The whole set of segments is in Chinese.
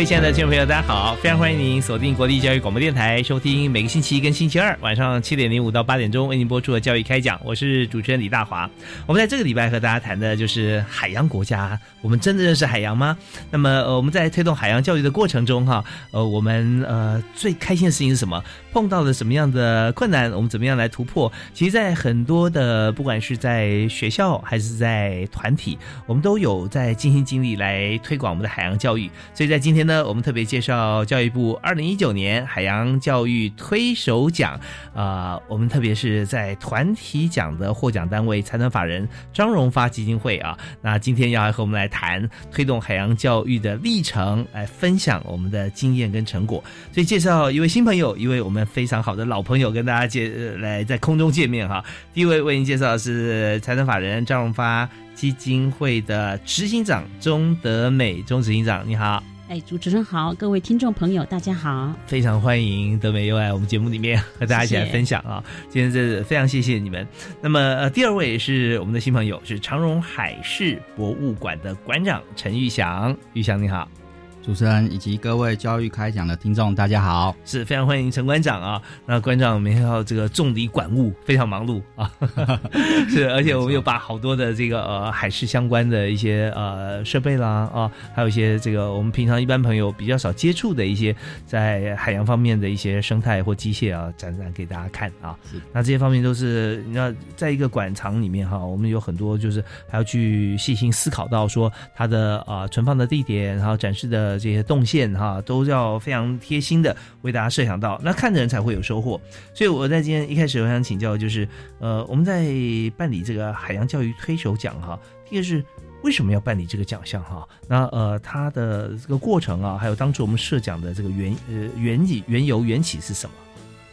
位亲爱的听众朋友，大家好！非常欢迎您锁定国立教育广播电台，收听每个星期一跟星期二晚上七点零五到八点钟为您播出的教育开讲。我是主持人李大华。我们在这个礼拜和大家谈的就是海洋国家。我们真的认识海洋吗？那么，呃，我们在推动海洋教育的过程中，哈，呃，我们呃最开心的事情是什么？碰到了什么样的困难？我们怎么样来突破？其实，在很多的不管是在学校还是在团体，我们都有在尽心尽力来推广我们的海洋教育。所以在今天呢，我们特别介绍教育部二零一九年海洋教育推手奖。啊，我们特别是在团体奖的获奖单位财团法人张荣发基金会啊。那今天要来和我们来谈推动海洋教育的历程，来分享我们的经验跟成果。所以介绍一位新朋友，一位我们非常好的老朋友，跟大家见来在空中见面哈。第一位为您介绍的是财团法人张荣发基金会的执行长钟德美钟执行长，你好。哎，主持人好，各位听众朋友，大家好，非常欢迎德美又来我们节目里面和大家一起来分享啊。今天这非常谢谢你们。那么呃，第二位是我们的新朋友，是长荣海事博物馆的馆长陈玉祥，玉祥你好。主持人以及各位教育开讲的听众，大家好，是非常欢迎陈馆长啊。那馆长每天要这个重理管物，非常忙碌啊。是，而且我们又把好多的这个呃海事相关的一些呃设备啦啊，还有一些这个我们平常一般朋友比较少接触的一些在海洋方面的一些生态或机械啊，展览给大家看啊。那这些方面都是你要在一个馆藏里面哈，我们有很多就是还要去细心思考到说它的啊存放的地点，然后展示的。这些动线哈，都要非常贴心的为大家设想到，那看的人才会有收获。所以我在今天一开始，我想请教，就是呃，我们在办理这个海洋教育推手奖哈，第一个是为什么要办理这个奖项哈？那呃，它的这个过程啊，还有当初我们设奖的这个原呃原起缘由缘起是什么？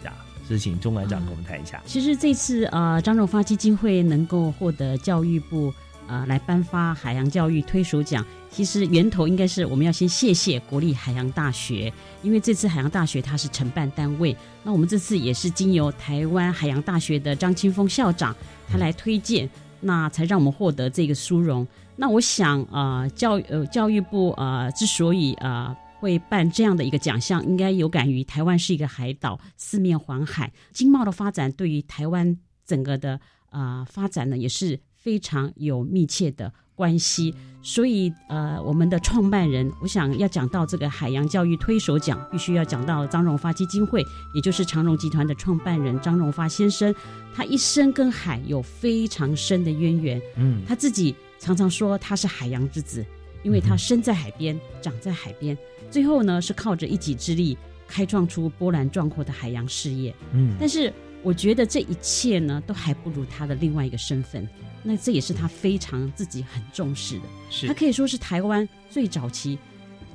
呀，是请钟馆长跟我们谈一下。其实这次呃，张荣发基金会能够获得教育部呃来颁发海洋教育推手奖。其实源头应该是我们要先谢谢国立海洋大学，因为这次海洋大学它是承办单位，那我们这次也是经由台湾海洋大学的张清峰校长他来推荐，那才让我们获得这个殊荣。那我想啊，教呃教育部啊之所以啊会办这样的一个奖项，应该有感于台湾是一个海岛，四面环海，经贸的发展对于台湾整个的啊发展呢也是非常有密切的。关系，所以呃，我们的创办人，我想要讲到这个海洋教育推手奖，必须要讲到张荣发基金会，也就是长荣集团的创办人张荣发先生，他一生跟海有非常深的渊源。嗯，他自己常常说他是海洋之子，因为他生在海边，长在海边，最后呢是靠着一己之力开创出波澜壮阔的海洋事业。嗯，但是我觉得这一切呢，都还不如他的另外一个身份。那这也是他非常自己很重视的，是他可以说是台湾最早期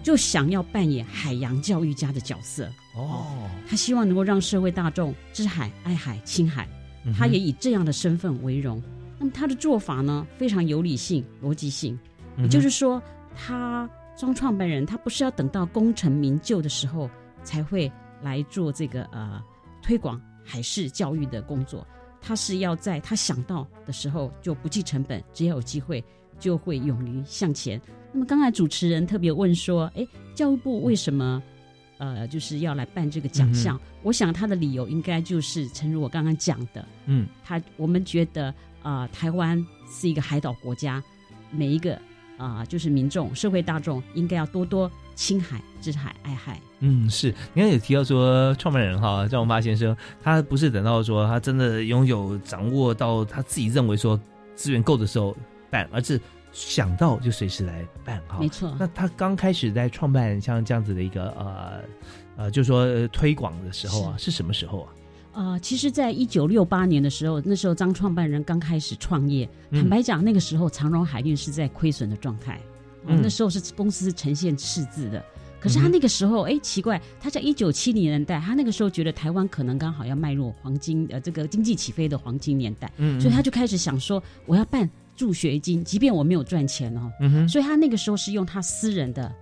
就想要扮演海洋教育家的角色哦。他希望能够让社会大众知海、爱海、亲海，他也以这样的身份为荣。那么他的做法呢，非常有理性、逻辑性，也就是说，他张创办人他不是要等到功成名就的时候才会来做这个呃推广海事教育的工作。他是要在他想到的时候就不计成本，只要有机会就会勇于向前。那么刚才主持人特别问说：“哎，教育部为什么呃就是要来办这个奖项？”我想他的理由应该就是诚如我刚刚讲的，嗯，他我们觉得啊，台湾是一个海岛国家，每一个啊、就是民众社会大众应该要多多亲海、知海、爱海。嗯，是。你刚才有提到说，创办人哈张荣发先生，他不是等到说他真的拥有掌握到他自己认为说资源够的时候办，而是想到就随时来办哈。没错，那他刚开始在创办像这样子的一个呃呃，就说呃推广的时候啊，是什么时候啊？呃，其实，在一九六八年的时候，那时候张创办人刚开始创业，嗯坦白讲，那个时候长荣海运是在亏损的状态，那时候是公司呈现赤字的。可是他那个时候，哎、奇怪，他在一九七零年代，他那个时候觉得台湾可能刚好要迈入黄金呃这个经济起飞的黄金年代，嗯所以他就开始想说，我要办助学金，即便我没有赚钱哦，嗯哼，所以他那个时候是用他私人的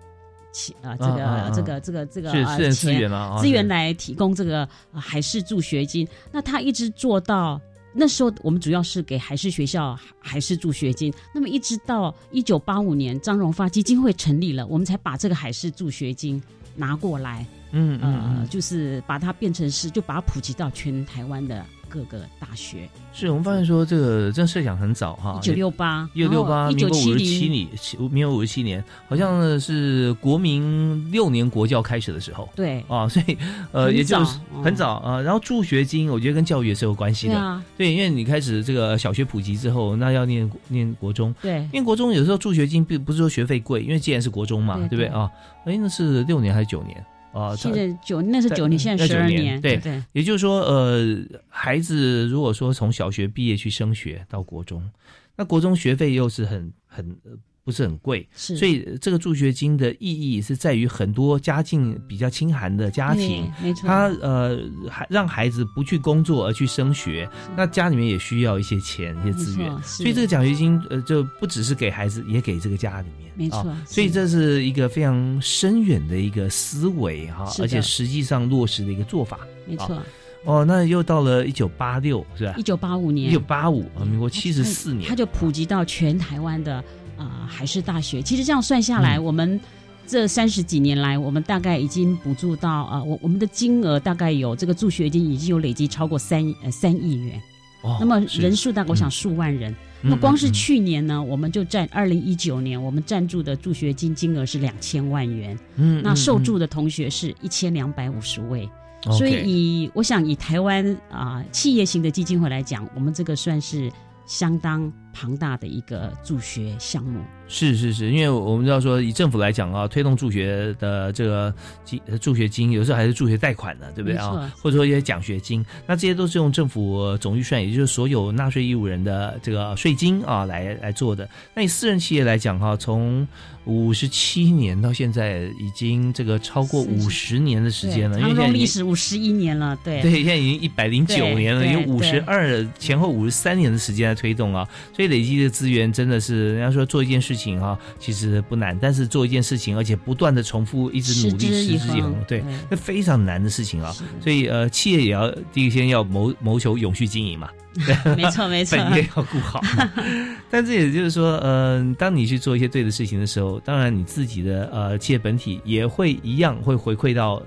钱啊、这个、啊啊啊。这个这个这个呃是私人资钱资源来提供这个、呃海事助学金。那他一直做到那时候，我们主要是给海事学校海事助学金。那么一直到一九八五年，张荣发基金会成立了，我们才把这个海事助学金拿过来，嗯嗯呃，嗯，就是把它变成是，就把它普及到全台湾的各个大学。是我们发现说这个这设想很早哈，一九六八，一九六八，一九七民国五十七，年，七民国五十七年，好像呢是国民六年国教开始的时候对啊，所以呃，也就是很早啊。然后助学金，我觉得跟教育也是有关系的，对啊，对，因为你开始这个小学普及之后，那要念念国中，对念国中有时候助学金并不是说学费贵，因为既然是国中嘛，对对不对对啊？哎，那是六年还是九年啊？现在九那是九年，现在十二年，对对也就是说，呃，孩子如果说从小学毕业去升学到国中，那国中学费又是很很呃不是很贵，是，所以这个助学金的意义是在于很多家境比较清寒的家庭，没错，他呃还让孩子不去工作而去升学，那家里面也需要一些钱一些资源。所以这个奖学金呃就不只是给孩子，也给这个家里面，没错所以这是一个非常深远的一个思维哈，而且实际上落实的一个做法。没错。哦，那又到了一九八六是吧？一？九八五年，一九八五啊，民国七十四年，他就普及到全台湾的啊、呃海事大学。其实这样算下来，嗯我们这三十几年来，我们大概已经补助到啊、我我们的金额大概有这个助学金已经有累积超过三呃三亿元。哦那么人数大概我想嗯数万人。嗯那光是去年呢，我们就占二零一九年，我们赞助的助学金金额是两千万元，嗯那受嗯助的同学是一千两百五十位。嗯所以以我想以台湾啊、企业型的基金会来讲，我们这个算是相当庞大的一个助学项目。是是是，因为我们知道说，以政府来讲啊，推动助学的这个金呃助学金，有时候还是助学贷款的，对不对啊？或者说一些奖学金，那这些都是用政府总预算，也就是所有纳税义务人的这个税金啊来来做的。那以私人企业来讲哈、从五十七年到现在，已经这个超过是五十年的时间了，因为现在历史五十一年了，对对，现在已经一百零九年了，有五十二前后五十三年的时间来推动啊，所以累积的资源真的是，人家说做一件事情哈、其实不难，但是做一件事情，而且不断的重复，一直努力，持之以恒恒，对对，那非常难的事情啊。所以呃，企业也要第一先要谋谋求永续经营嘛，没错没错，本业要顾好。但这也就是说，呃，当你去做一些对的事情的时候，当然你自己的呃企业本体也会一样会回馈到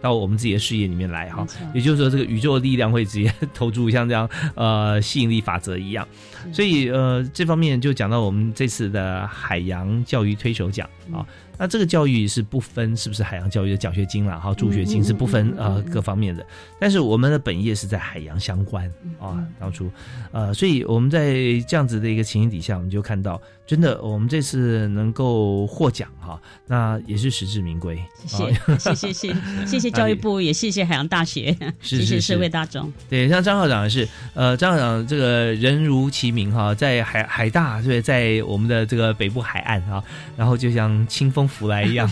到我们自己的事业里面来哈也就是说，这个宇宙的力量会直接投注，像这样呃吸引力法则一样。所以呃，这方面就讲到我们这次的海洋教育推手奖啊。那这个教育是不分是不是海洋教育的奖学金啦，哈，助学金是不分呃嗯各方面的。但是我们的本业是在海洋相关嗯啊，当初呃，所以我们在这样子的一个情形底下，我们就看到，真的我们这次能够获奖哈，那也是实至名归。谢啊谢谢谢谢谢谢教育部，也谢谢海洋大学，谢谢社会大众。对，像张校长也是，呃，张校长这个人如其名哈，在海海大，对，在我们的这个北部海岸哈，然后就像清风拂来一样，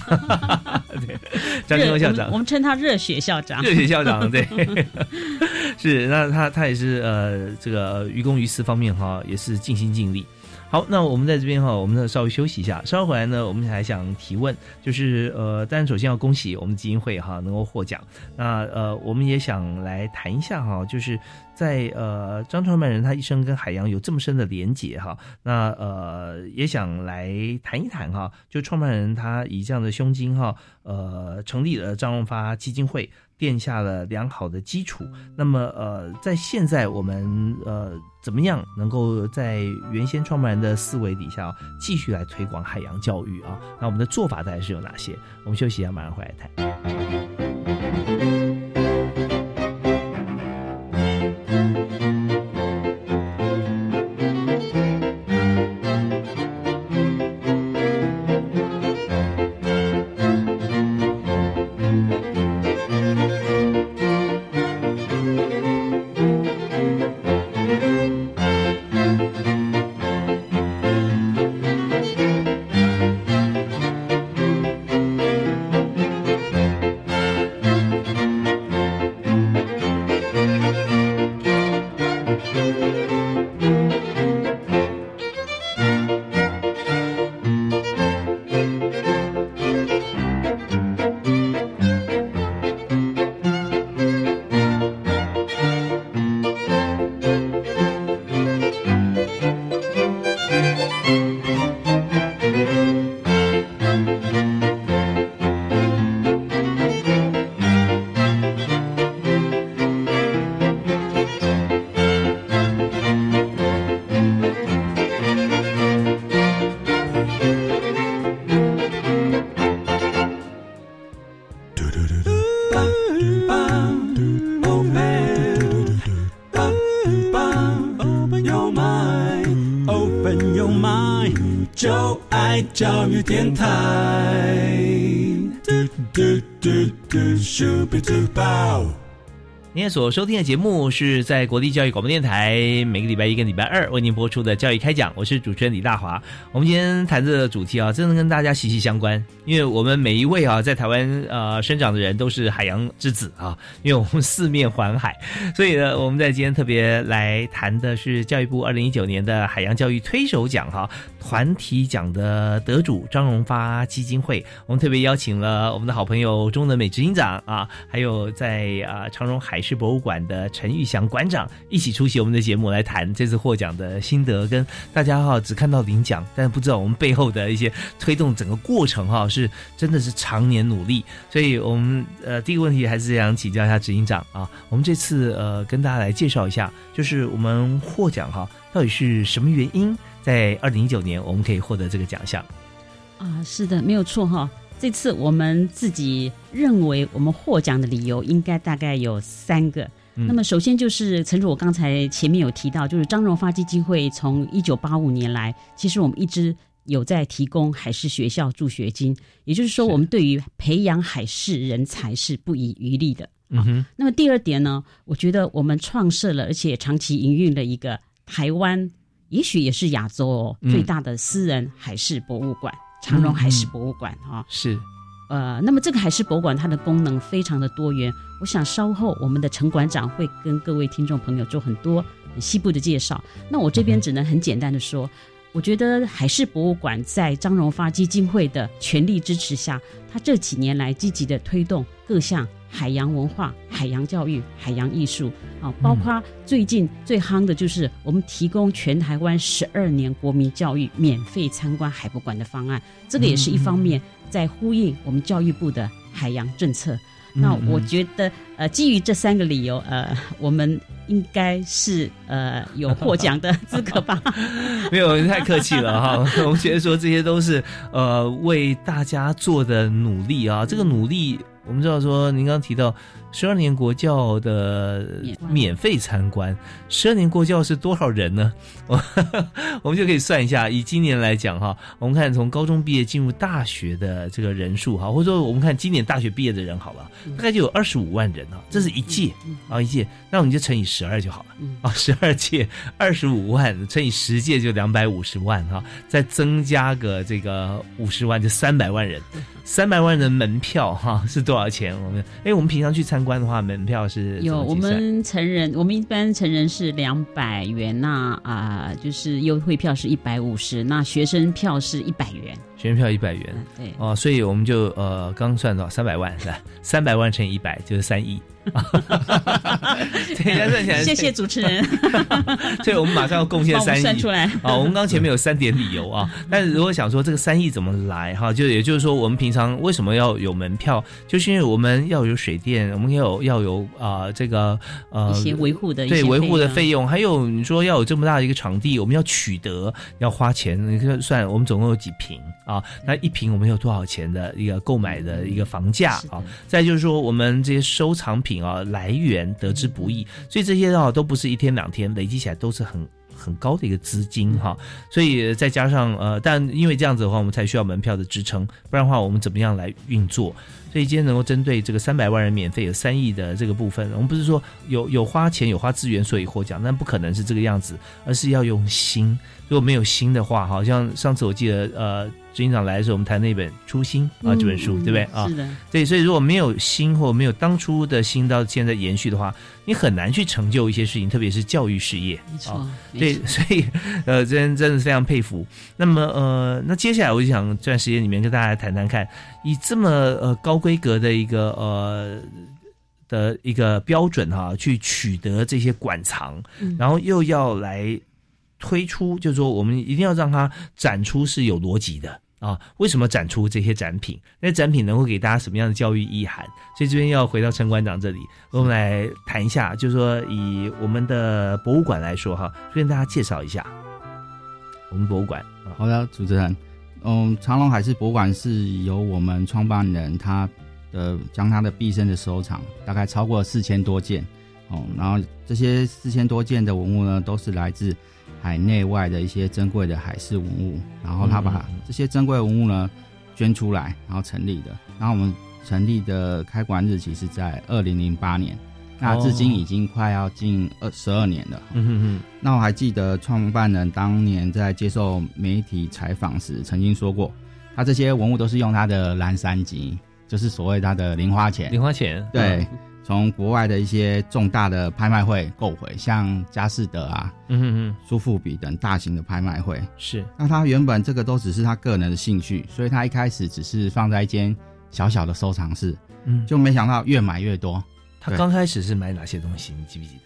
对，张金龙校长我们我，们称他热血校长。热血校长，对，是，那他他也是呃，这个于公于私方面哈，也是尽心尽力。好，那我们在这边哈，我们呢稍微休息一下，稍后回来呢，我们还想提问，就是呃，当然首先要恭喜我们基金会哈能够获奖，那呃，我们也想来谈一下哈，就是在呃张创办人他一生跟海洋有这么深的连结哈，那呃也想来谈一谈哈，就创办人他以这样的胸襟哈，呃成立了张荣发基金会。奠下了良好的基础。那么呃，在现在我们呃怎么样能够在原先创办人的思维底下继续来推广海洋教育啊？那我们的做法大概是有哪些？我们休息一下，马上回来谈。教育电台。今天所收听的节目是在国立教育广播电台每个礼拜一跟礼拜二为您播出的教育开讲，我是主持人李大华。我们今天谈这个主题啊，真的跟大家息息相关，因为我们每一位啊在台湾呃生长的人都是海洋之子啊，因为我们四面环海，所以呢，我们在今天特别来谈的是教育部二零一九年的海洋教育推手奖哈。团体奖的得主张荣发基金会，我们特别邀请了我们的好朋友中德美执行长啊，还有在啊长荣海事博物馆的陈玉祥馆长一起出席我们的节目，来谈这次获奖的心得，跟大家哈只看到领奖，但不知道我们背后的一些推动整个过程哈，是真的是常年努力。所以我们呃第一个问题还是想请教一下执行长啊，我们这次呃跟大家来介绍一下，就是我们获奖哈到底是什么原因？在二零一九年，我们可以获得这个奖项啊，是的，没有错哈。这次我们自己认为我们获奖的理由应该大概有三个。那么首先就是，陈主我刚才前面有提到，就是张荣发基金会从一九八五年来，其实我们一直有在提供海事学校助学金，也就是说，我们对于培养海事人才是不遗余力的。嗯哼。那么第二点呢，我觉得我们创设了，而且长期营运了一个台湾。也许也是亚洲哦最大的私人海事博物馆——长荣海事博物馆啊。是，呃，那么这个海事博物馆它的功能非常的多元。我想稍后我们的陈馆长会跟各位听众朋友做很多西部的介绍。那我这边只能很简单的说，我觉得海事博物馆在张荣发基金会的全力支持下，他这几年来积极的推动各项。海洋文化、海洋教育、海洋艺术，啊，包括最近最夯的就是我们提供全台湾十二年国民教育免费参观海博馆的方案，这个也是一方面在呼应我们教育部的海洋政策。那我觉得，呃，基于这三个理由，呃，我们应该是呃 有获奖的资格吧？没有，太客气了哈。我们觉得说这些都是呃为大家做的努力啊，这个努力。我们知道说，您刚刚提到十二年国教的免费参观，十二年国教是多少人呢？我 我们就可以算一下，以今年来讲哈，我们看从高中毕业进入大学的这个人数哈，或者说我们看今年大学毕业的人好了，大概就有二十五万人啊，这是一届啊一届，那我们就乘以十二就好了啊，十二届二十五万乘以十届就两百五十万哈，再增加个这个五十万就三百万人。三百万人门票哈是多少钱？我们哎，我们平常去参观的话，门票是有我们成人，我们一般成人是两百元，那啊就是优惠票是一百五十，那学生票是一百元。学生票一百元嗯对，哦，所以我们就呃刚算到三百万是吧？三百万乘以一百就是三亿。对，要算起来，谢谢主持人 所以我们马上要贡献三亿算出。来。啊，我们刚前面有三点理由啊，但是如果想说这个三亿怎么来哈，就也就是说我们平常为什么要有门票，就是因为我们要有水电，我们要有要有啊、这个呃一些维护的对维护的费用，还有你说要有这么大的一个场地，我们要取得要花钱，你看算我们总共有几平啊？那一平我们有多少钱的一个购买的一个房价啊？再就是说我们这些收藏品啊来源得之不易，所以这些啊都不是一天两天累积起来都是很。很高的一个资金哈，所以再加上呃，但因为这样子的话，我们才需要门票的支撑，不然的话，我们怎么样来运作？所以今天能够针对这个三百万人免费有三亿的这个部分，我们不是说有有花钱有花资源所以获奖，但不可能是这个样子，而是要用心。如果没有心的话，好像上次我记得呃，执行长来的时候，我们谈那本《初心》啊这本书，对不对啊是？的，对，所以如果没有心或没有当初的心到现在延续的话，你很难去成就一些事情，特别是教育事业。啊没错，没对，所以呃，真真的非常佩服。那么呃，那接下来我就想这段时间里面跟大家谈谈看，以这么呃高规格的一个呃的一个标准哈、去取得这些馆藏，然后又要来推出，就是说我们一定要让它展出是有逻辑的。啊，为什么展出这些展品？那展品能够给大家什么样的教育意涵？所以这边要回到陈馆长这里，我们来谈一下，就是说以我们的博物馆来说哈，跟大家介绍一下我们博物馆。好的，主持人，嗯，长隆海事博物馆是由我们创办人他的将他的毕生的收藏，大概超过四千多件哦，然后这些四千多件的文物呢，都是来自海内外的一些珍贵的海事文物，然后他把嗯嗯嗯这些珍贵文物呢捐出来，然后成立的。然后我们成立的开馆日期是在二零零八年，那至今已经快要近二十二年了。嗯哼哼，那我还记得创办人当年在接受媒体采访时曾经说过，他这些文物都是用他的蓝山级，就是所谓他的零花钱，零花钱对，从国外的一些重大的拍卖会购回，像佳士得啊、嗯哼哼，苏富比等大型的拍卖会。是那他原本这个都只是他个人的兴趣，所以他一开始只是放在一间小小的收藏室，嗯，就没想到越买越多。他刚开始是买哪些东西？你记不记得？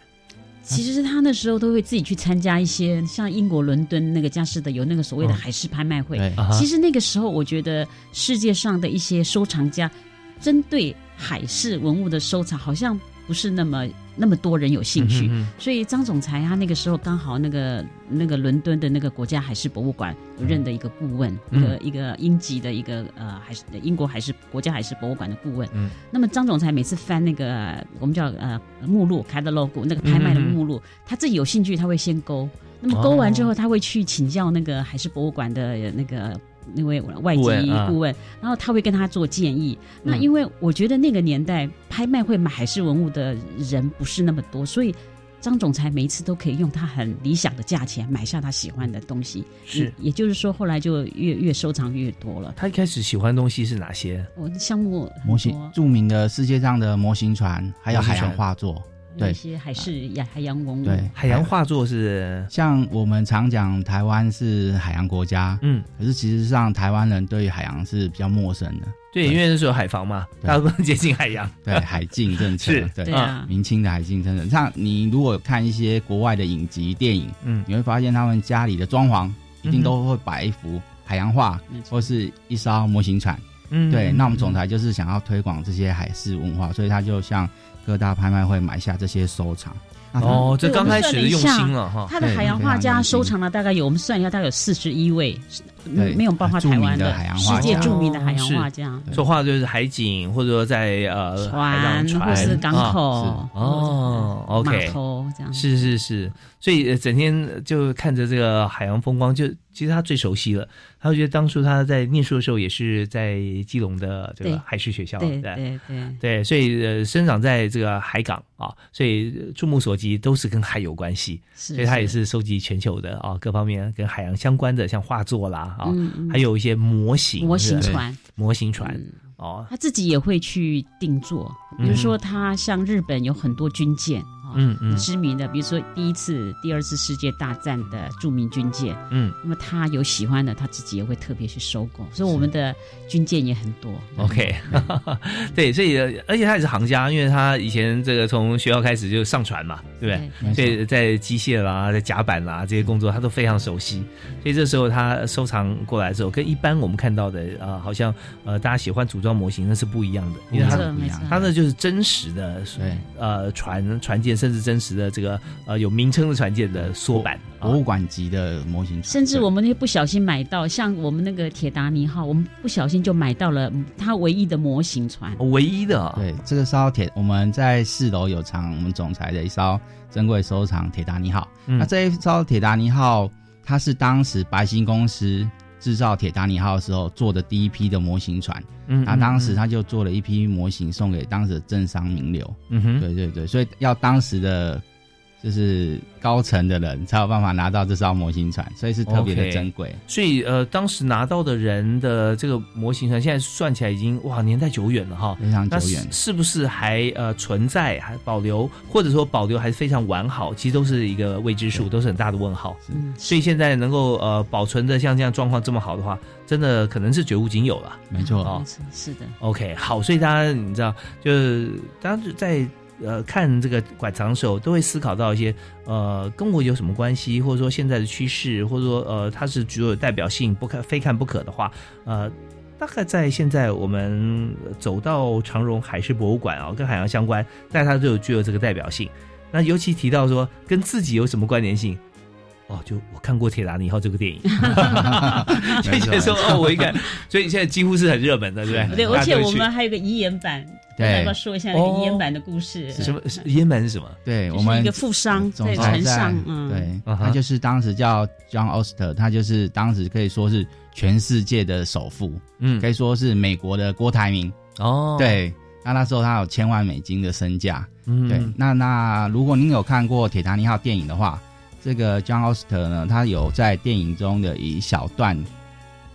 其实他那时候都会自己去参加一些像英国伦敦那个佳士得有那个所谓的嗯海事拍卖会。其实那个时候，我觉得世界上的一些收藏家针对海事文物的收藏，好像不是那么那么多人有兴趣。所以张总裁他那个时候刚好那个那个伦敦的那个国家海事博物馆有认的一个顾问，嗯一个一个英籍的一个呃海事英国海事国家海事博物馆的顾问。嗯，那么张总裁每次翻那个呃我们叫呃目录 catalog 那个拍卖的目录，他自己有兴趣他会先勾，那么勾完之后他会去请教那个海事博物馆的呃那个。那位外籍顾问啊，然后他会跟他做建议。那嗯因为我觉得那个年代拍卖会买海事文物的人不是那么多，所以张总裁每一次都可以用他很理想的价钱买下他喜欢的东西。是也也就是说，后来就越越收藏越多了。他一开始喜欢的东西是哪些？我的项目模型著名的世界上的模型船，还有海洋画作。一些海事呀海洋文物。对，海洋画作是？像我们常讲台湾是海洋国家，嗯，可是其实上台湾人对于海洋是比较陌生的，对，因为那时候有海防嘛，对。大部分接近海洋。对海禁政策，是对。对啊，明清的海禁政策。像你如果看一些国外的影集、电影，嗯。你会发现他们家里的装潢一定都会摆一幅海洋画，或是一艘模型船。嗯。对，那我们总裁就是想要推广这些海事文化，所以他就向各大拍卖会买下这些收藏。哦，这刚开始用心了哈。他的海洋画家收藏了大概有，我们算一下，大概有四十一位，对没有包括台湾的海洋画世界著名的海洋画家，对说话就是。海景，或者说在呃海船上船。或是港啊口哦码，OK，头这样。是是是，所以呃整天就看着这个海洋风光，就其实他最熟悉了。他会觉得当初他在念书的时候，也是在基隆的这个海事学校，对对。对对，对，所以呃生长在这个海港啊，所以呃触目所及都是跟海有关系，是所以他也是。收集全球的啊各方面跟海洋相关的，像画作啦啊，嗯嗯。还有一些模型，模型船，模型船嗯。哦，他自己也会去定做，比如说他像日本有很多军舰啊，哈，嗯嗯。知名的，比如说第一次、第二次世界大战的著名军舰，嗯。那么他有喜欢的，他自己也会特别去收购，所以我们的军舰也很多。，OK，对，所以呃而且他也是行家，因为他以前这个从学校开始就上船嘛，对不对？所以在机械啦、在甲板啦这些工作，他都非常熟悉。所以这时候他收藏过来之后，跟一般我们看到的呃，好像呃大家喜欢组装模型那是不一样的，因为他没错没错。不一样，它呢就是真实的，对。呃船船舰，甚至真实的这个呃有名称的船舰的缩版啊博物馆级的模型船，甚至我们那些不小心买到，像我们那个铁达尼号，我们不小心就买到了它唯一的模型船。唯一的啊，对这个艘铁，我们在四楼有藏我们总裁的一艘珍贵收藏铁达尼号。嗯那这一艘铁达尼号，它是当时白星公司制造铁达尼号的时候做的第一批的模型船。嗯那当时他就做了一批模型送给当时的政商名流。嗯哼，对对对，所以要当时的就是高层的人才有办法拿到这艘模型船，所以是特别的珍贵。所以呃，当时拿到的人的这个模型船，现在算起来已经哇年代久远了哈。非常那是久远，是不是还呃存在，还保留，或者说保留还是非常完好？其实都是一个未知数，都是很大的问号。嗯，所以现在能够呃保存的像这样状况这么好的话，真的可能是绝无仅有了。没错。哦没错，是的。OK，好，所以大家你知道，就是大家在呃看这个馆藏的时候，都会思考到一些呃跟我有什么关系，或者说现在的趋势，或者说呃它是具有代表性，不可非看不可的话，呃。大概在现在，我们走到长荣海事博物馆啊、跟海洋相关，但它就有具有这个代表性。那尤其提到说跟自己有什么关联性，哦，就我看过《铁达尼号》这个电影，就觉得说哦，我应该，所以现在几乎是很热门的，对不对？对，而且我们还有个遗言版，对要不要说一下那个遗言版的故事？是什么？是烟门是什么？对我们就是一个富商在总裁船上，嗯，对，他就是当时叫 John Oster，他就是当时可以说是全世界的首富，嗯可以说是美国的郭台铭。哦，对，那那时候他有千万美金的身价。嗯对，那那如果您有看过《铁达尼号》电影的话，这个 John Oster 呢，他有在电影中的一小段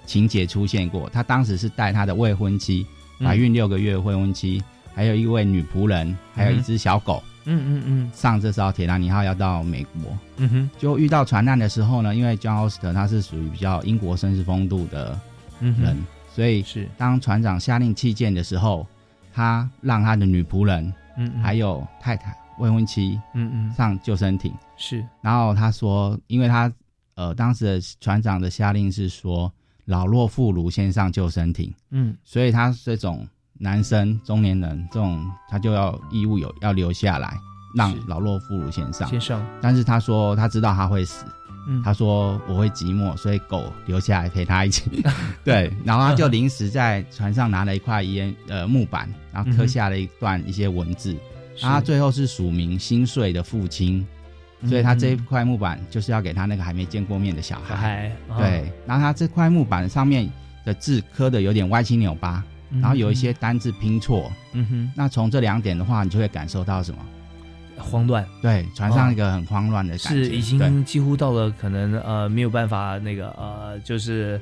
情节出现过。他当时是带他的未婚妻，嗯怀孕六个月的未婚妻，还有一位女仆人，还有一只小狗，嗯嗯嗯。上这艘铁达尼号要到美国。嗯哼。就遇到船难的时候呢，因为 John Oster 他是属于比较英国绅士风度的嗯哼人，所以是。当船长下令弃舰的时候，他让他的女仆人嗯嗯。还有太太未婚妻嗯嗯。上救生艇，是。然后他说，因为他呃当时的船长的下令是说老弱妇孺先上救生艇，嗯。所以他这种男生中年人这种他就要义务有要留下来，让老弱妇孺先上。先上但是他说他知道他会死，嗯。他说我会寂寞，所以狗留下来陪他一起。对，然后他就临时在船上拿了一块烟呃木板，然后刻下了一段一些文字。然后他最后是署名心碎的父亲，所以他这一块木板就是要给他那个还没见过面的小小孩。孩对，然后他这块木板上面的字刻的有点歪七扭八，然后有一些单字拼错。嗯哼那从这两点的话，你就会感受到什么？慌乱对，船上一个很慌乱的感觉。是已经几乎到了可能呃没有办法那个呃就是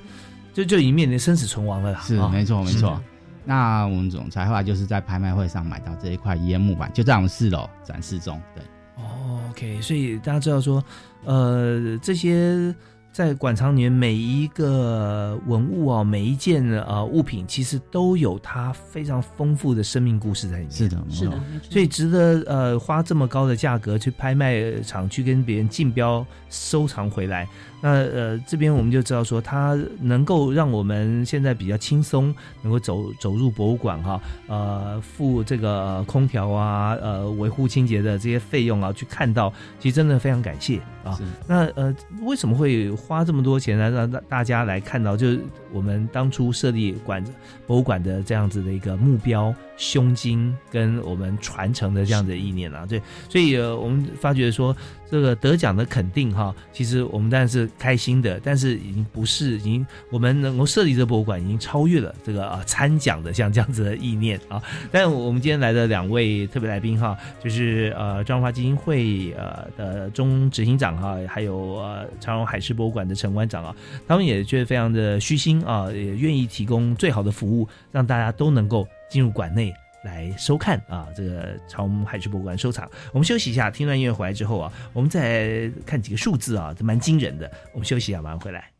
就就已经面临生死存亡了啦是啊没错没错。那我们总裁后来就是在拍卖会上买到这一块烟木板，就在我们四楼展示中。对，哦，OK，所以大家知道说，呃，这些在馆藏里面每一个文物啊，每一件呃物品，其实都有它非常丰富的生命故事在里面。是的，是的，所以值得呃花这么高的价格去拍卖场去跟别人竞标收藏回来。那呃这边我们就知道说，它能够让我们现在比较轻松，能够走走入博物馆哈，呃付这个空调啊，呃维护清洁的这些费用啊，去看到，其实真的非常感谢啊。那呃，为什么会花这么多钱来让大大家来看到？就是我们当初设立馆博物馆的这样子的一个目标、胸襟跟我们传承的这样的意念啊。对，所以呃，我们发觉说这个得奖的肯定哈，其实我们当然是开心的，但是已经不是已经我们能够设立这博物馆，已经超越了这个啊参奖的像这样子的意念啊。但我们今天来的两位特别来宾哈，就是呃张华基金会呃的中执行长哈，还有呃长荣海事博物馆的陈馆长啊，他们也觉得非常的虚心啊，也愿意提供最好的服务，让大家都能够进入馆内来收看啊这个从海事博物馆收藏。我们休息一下，听段音乐回来之后啊，我们再看几个数字啊，这蛮惊人的。我们休息一下，马上回来。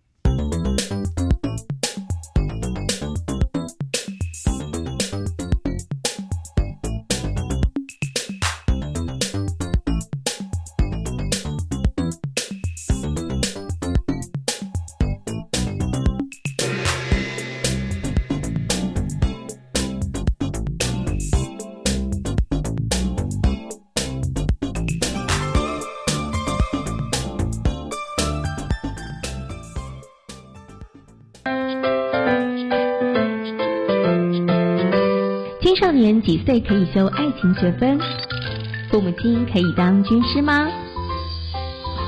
可以修爱情学分？父母亲可以当军师吗？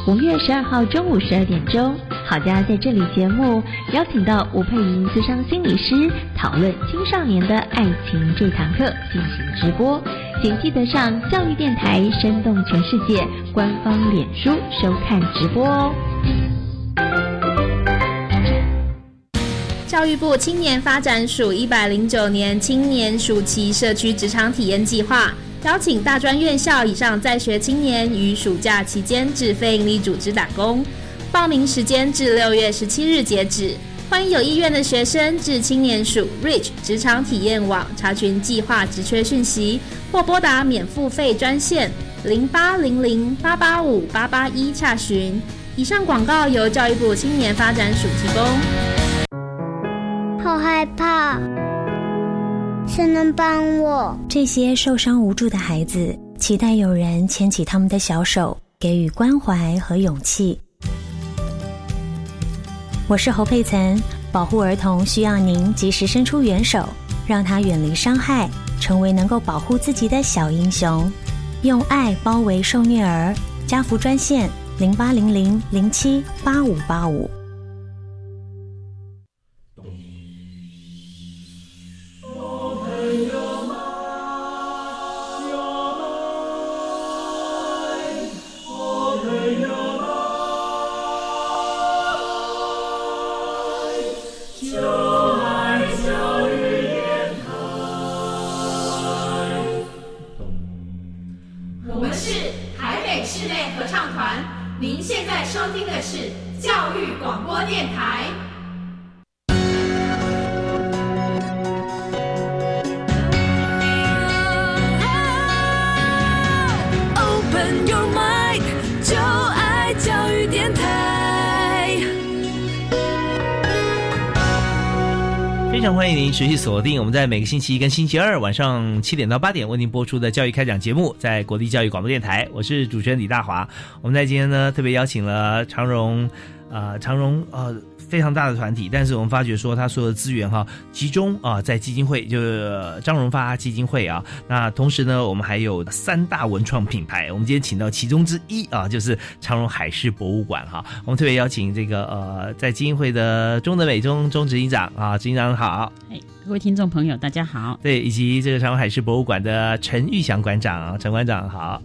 五月十二号中午十二点钟，好家在这里节目邀请到吴佩莹资深心理师讨论青少年的爱情这堂课进行直播，请记得上教育电台《生动全世界》官方脸书收看直播哦。教育部青年发展署一百零九年青年暑期社区职场体验计划，邀请大专院校以上在学青年于暑假期间至非营利组织打工，报名时间至六月十七日截止。欢迎有意愿的学生至青年署 Reach 职场体验网查询计划职缺讯息，或拨打免付费专线零八零零八八五八八一查询。以上广告由教育部青年发展署提供。害怕，谁能帮我？这些受伤无助的孩子，期待有人牵起他们的小手，给予关怀和勇气。我是侯佩岑，保护儿童需要您及时伸出援手，让他远离伤害，成为能够保护自己的小英雄。用爱包围受虐儿，家福专线零八零零零七八五八五。锁定我们在每个星期一跟星期二晚上七点到八点为您播出的教育开讲节目，在国立教育广播电台，我是主持人李大华。我们在今天呢特别邀请了长荣，啊，长荣呃非常大的团体，但是我们发觉说他所有的资源哈集中啊在基金会，就是张荣发基金会啊。那同时呢，我们还有三大文创品牌，我们今天请到其中之一啊，就是长荣海事博物馆哈。我们特别邀请这个呃在基金会的中德美中中执行长啊，执行长好。哎，各位听众朋友，大家好。对，以及这个长荣海事博物馆的陈玉祥馆长，陈馆长好。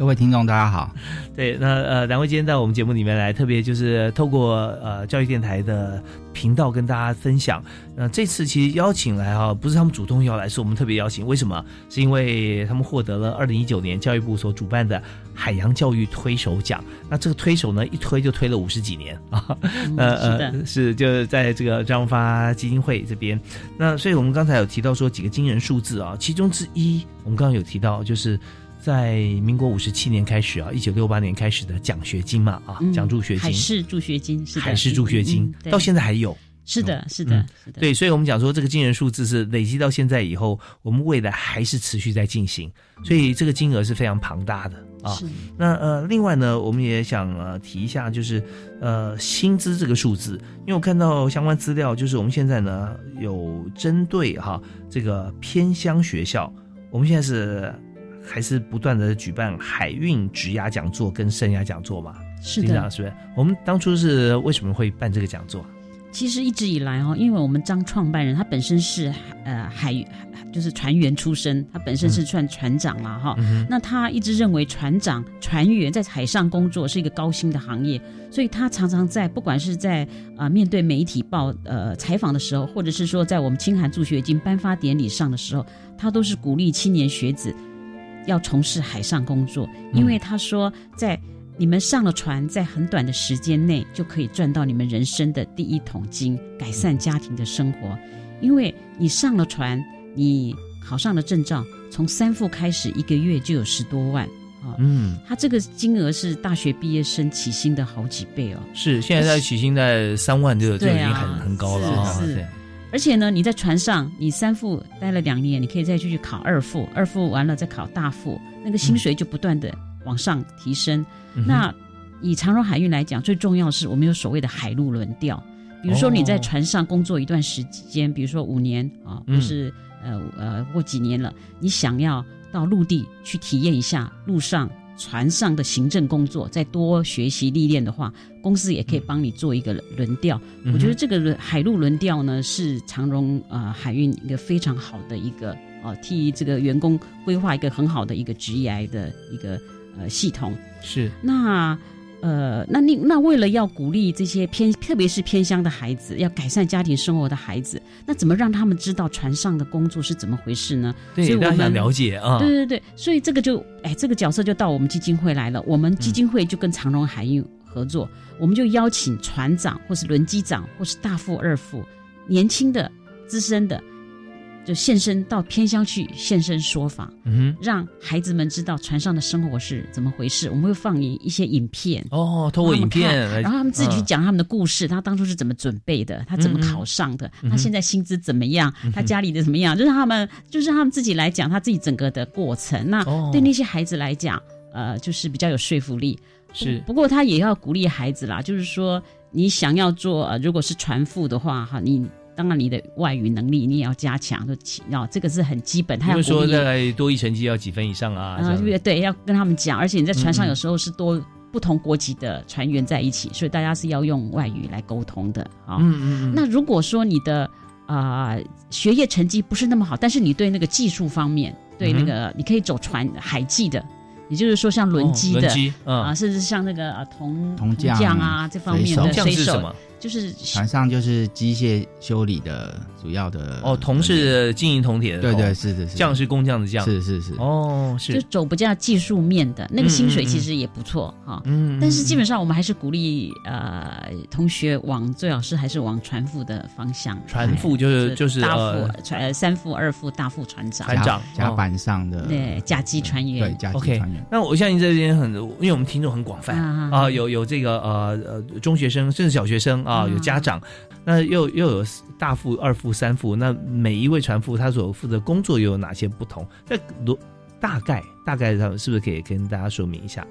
各位听众大家好。对，那呃，两位今天到我们节目里面来，特别就是透过呃教育电台的频道跟大家分享。那这次其实邀请来哈，不是他们主动要来，是我们特别邀请。为什么？是因为他们获得了二零一九年教育部所主办的海洋教育推手奖。那这个推手呢，一推就推了五十几年啊。呃 呃，是就是在这个张发基金会这边。那所以我们刚才有提到说几个惊人数字啊，其中之一我们刚刚有提到就是。在民国五十七年开始啊，一九六八年开始的奖学金嘛啊，奖助学金，海事助学金是的，海事助学金到现在还有。是的，是的，是的。对，所以我们讲说这个惊人数字是累积到现在以后，我们未来还是持续在进行，所以这个金额是非常庞大的啊。那呃，另外呢，我们也想呃提一下，就是呃薪资这个数字，因为我看到相关资料，就是我们现在呢有针对哈这个偏乡学校，我们现在是。还是不断的举办海运职涯讲座跟生涯讲座嘛？是的，是不是？我们当初是为什么会办这个讲座？其实一直以来哦，因为我们张创办人他本身是呃海就是船员出身，他本身是算船长嘛哈。那他一直认为船长、船员在海上工作是一个高薪的行业，所以他常常在不管是在啊面对媒体报呃采访的时候，或者是说在我们清寒助学金颁发典礼上的时候，他都是鼓励青年学子要从事海上工作，因为他说在。你们上了船，在很短的时间内就可以赚到你们人生的第一桶金，改善家庭的生活。因为你上了船，你考上了证照，从三副开始，一个月就有十多万啊。嗯，他这个金额是大学毕业生起薪的好几倍哦。是，现在在起薪在三万就就已经很很高了啊。是，而且呢，你在船上，你三副待了两年，你可以再继续考二副，二副完了再考大副，那个薪水就不断的往上提升。那以长荣海运来讲，最重要是我们有所谓的海陆轮调。比如说你在船上工作一段时间，比如说五年啊，或是呃呃过几年了，你想要到陆地去体验一下陆上船上的行政工作，再多学习历练的话，公司也可以帮你做一个轮调。我觉得这个轮海陆轮调呢，是长荣呃海运一个非常好的一个呃替这个员工规划一个很好的一个职业的一个呃系统。是那，呃，那你那为了要鼓励这些偏，特别是偏乡的孩子，要改善家庭生活的孩子，那怎么让他们知道船上的工作是怎么回事呢？对，我们了解啊。对对对，所以这个就，哎，这个角色就到我们基金会来了。我们基金会就跟长荣海运合作，我们就邀请船长，或是轮机长，或是大副、二副，年轻的、资深的。就现身到偏乡去现身说法，嗯，让孩子们知道船上的生活是怎么回事。我们会放一一些影片哦，透过影片，然后他们自己去讲他们的故事，他当初是怎么准备的，他怎么考上的，他现在薪资怎么样，他家里的怎么样，就是他们就是他们自己来讲他自己整个的过程。那对那些孩子来讲，呃，就是比较有说服力。是，不过他也要鼓励孩子啦，就是说你想要做，如果是船副的话，哈，你。当然，你的外语能力你也要加强，就要这个是很基本。他要说在多一成绩要几分以上啊？啊，对，要跟他们讲。而且你在船上有时候是多不同国籍的船员在一起，所以大家是要用外语来沟通的啊。嗯嗯。那如果说你的啊学业成绩不是那么好，但是你对那个技术方面，对那个你可以走船海技的，也就是说像轮机的啊，甚至像那个啊铜铜匠啊这方面的水手。就是船上就是机械修理的主要的哦，铜是金银铜铁的，对对是是是，匠是工匠的匠，是是是。哦，是。就走不叫技术面的那个薪水其实也不错哈，嗯，但是基本上我们还是鼓励呃同学往最好是还是往船副的方向，船副就是就是大副船三副二副大副船长。船长甲板上的对甲级船员。对甲级船员，那我相信这边很因为我们听众很广泛啊，有有这个呃呃中学生甚至小学生。啊，有家长，那又又有大副、二副、三副，那每一位船副他所负责工作又有哪些不同？那大概大概他们是不是可以跟大家说明一下？